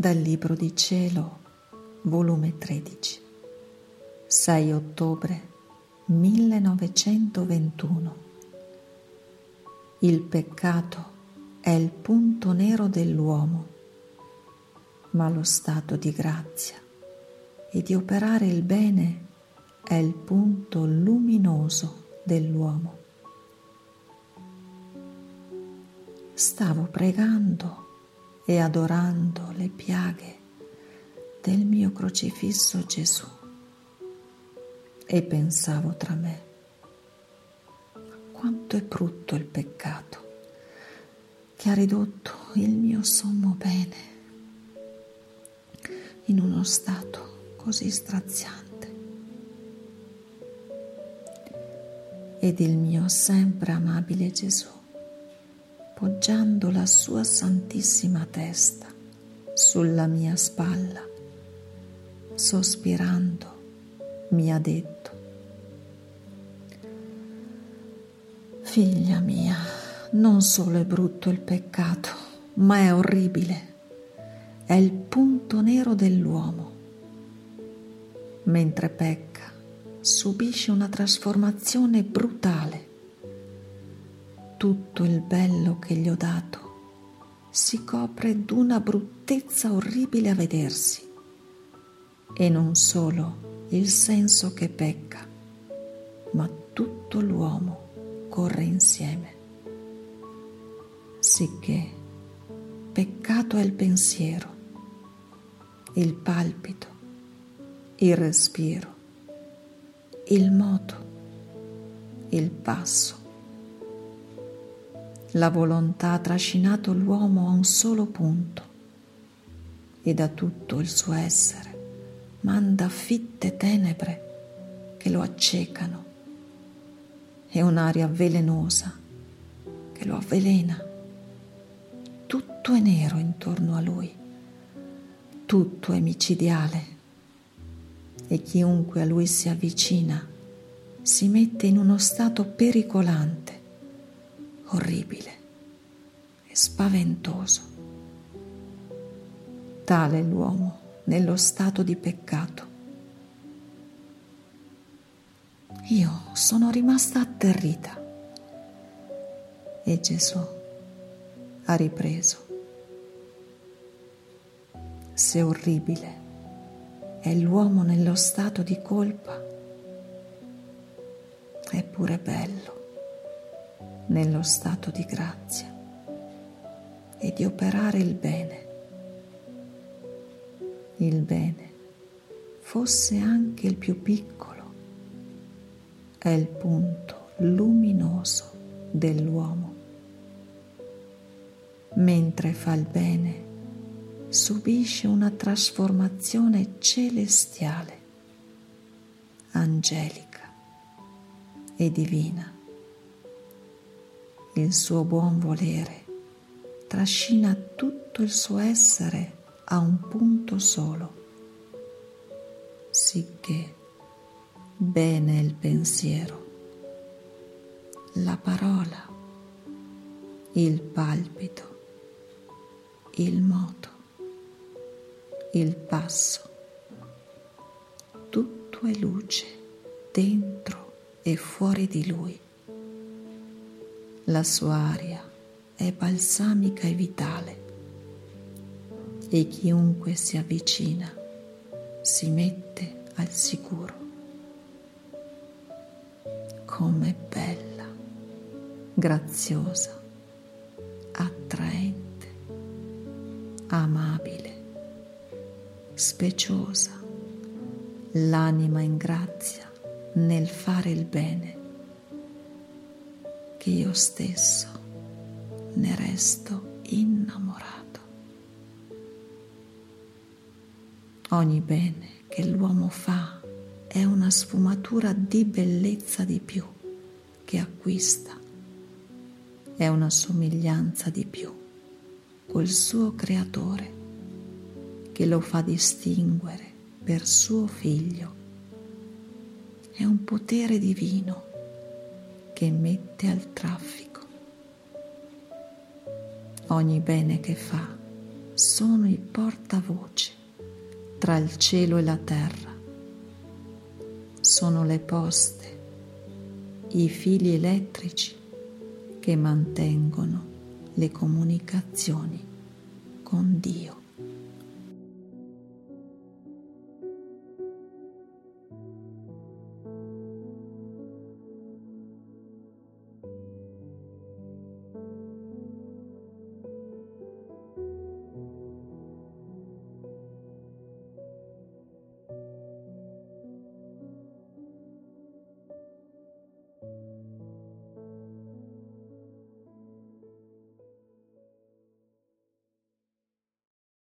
Dal Libro di Cielo, volume 13, 6 ottobre 1921. Il peccato è il punto nero dell'uomo, ma lo stato di grazia e di operare il bene è il punto luminoso dell'uomo. Stavo pregando e adorando le piaghe del mio crocifisso Gesù e pensavo tra me quanto è brutto il peccato che ha ridotto il mio sommo bene in uno stato così straziante. Ed il mio sempre amabile Gesù, poggiando la sua santissima testa sulla mia spalla, sospirando, mi ha detto, Figlia mia, non solo è brutto il peccato, ma è orribile. È il punto nero dell'uomo. Mentre pecca, subisce una trasformazione brutale. Tutto il bello che gli ho dato si copre d'una bruttezza orribile a vedersi. E non solo il senso che pecca, ma tutto l'uomo corre insieme. Sicché peccato è il pensiero, il palpito, il respiro, il moto, il passo. La volontà ha trascinato l'uomo a un solo punto. E da tutto il suo essere manda fitte tenebre che lo accecano. È un'aria velenosa che lo avvelena. Tutto è nero intorno a lui, tutto è micidiale. E chiunque a lui si avvicina si mette in uno stato pericolante, orribile e spaventoso. Tale l'uomo nello stato di peccato Io sono rimasta atterrita e Gesù ha ripreso. Se orribile è l'uomo nello stato di colpa, è pure bello nello stato di grazia e di operare il bene. Il bene fosse anche il più piccolo è il punto luminoso dell'uomo. Mentre fa il bene, subisce una trasformazione celestiale, angelica e divina. Il suo buon volere trascina tutto il suo essere a un punto solo, sicché bene il pensiero, la parola, il palpito, il moto, il passo. Tutto è luce dentro e fuori di lui. La sua aria è balsamica e vitale. E chiunque si avvicina si mette al sicuro. Come bella, graziosa, attraente, amabile, speciosa, l'anima in grazia nel fare il bene, che io stesso ne resto innamorato. Ogni bene che l'uomo fa è una sfumatura di bellezza di più che acquista, è una somiglianza di più col suo creatore che lo fa distinguere per suo figlio. È un potere divino che mette al traffico. Ogni bene che fa sono i portavoce tra il cielo e la terra. Sono le poste, i fili elettrici che mantengono le comunicazioni con Dio.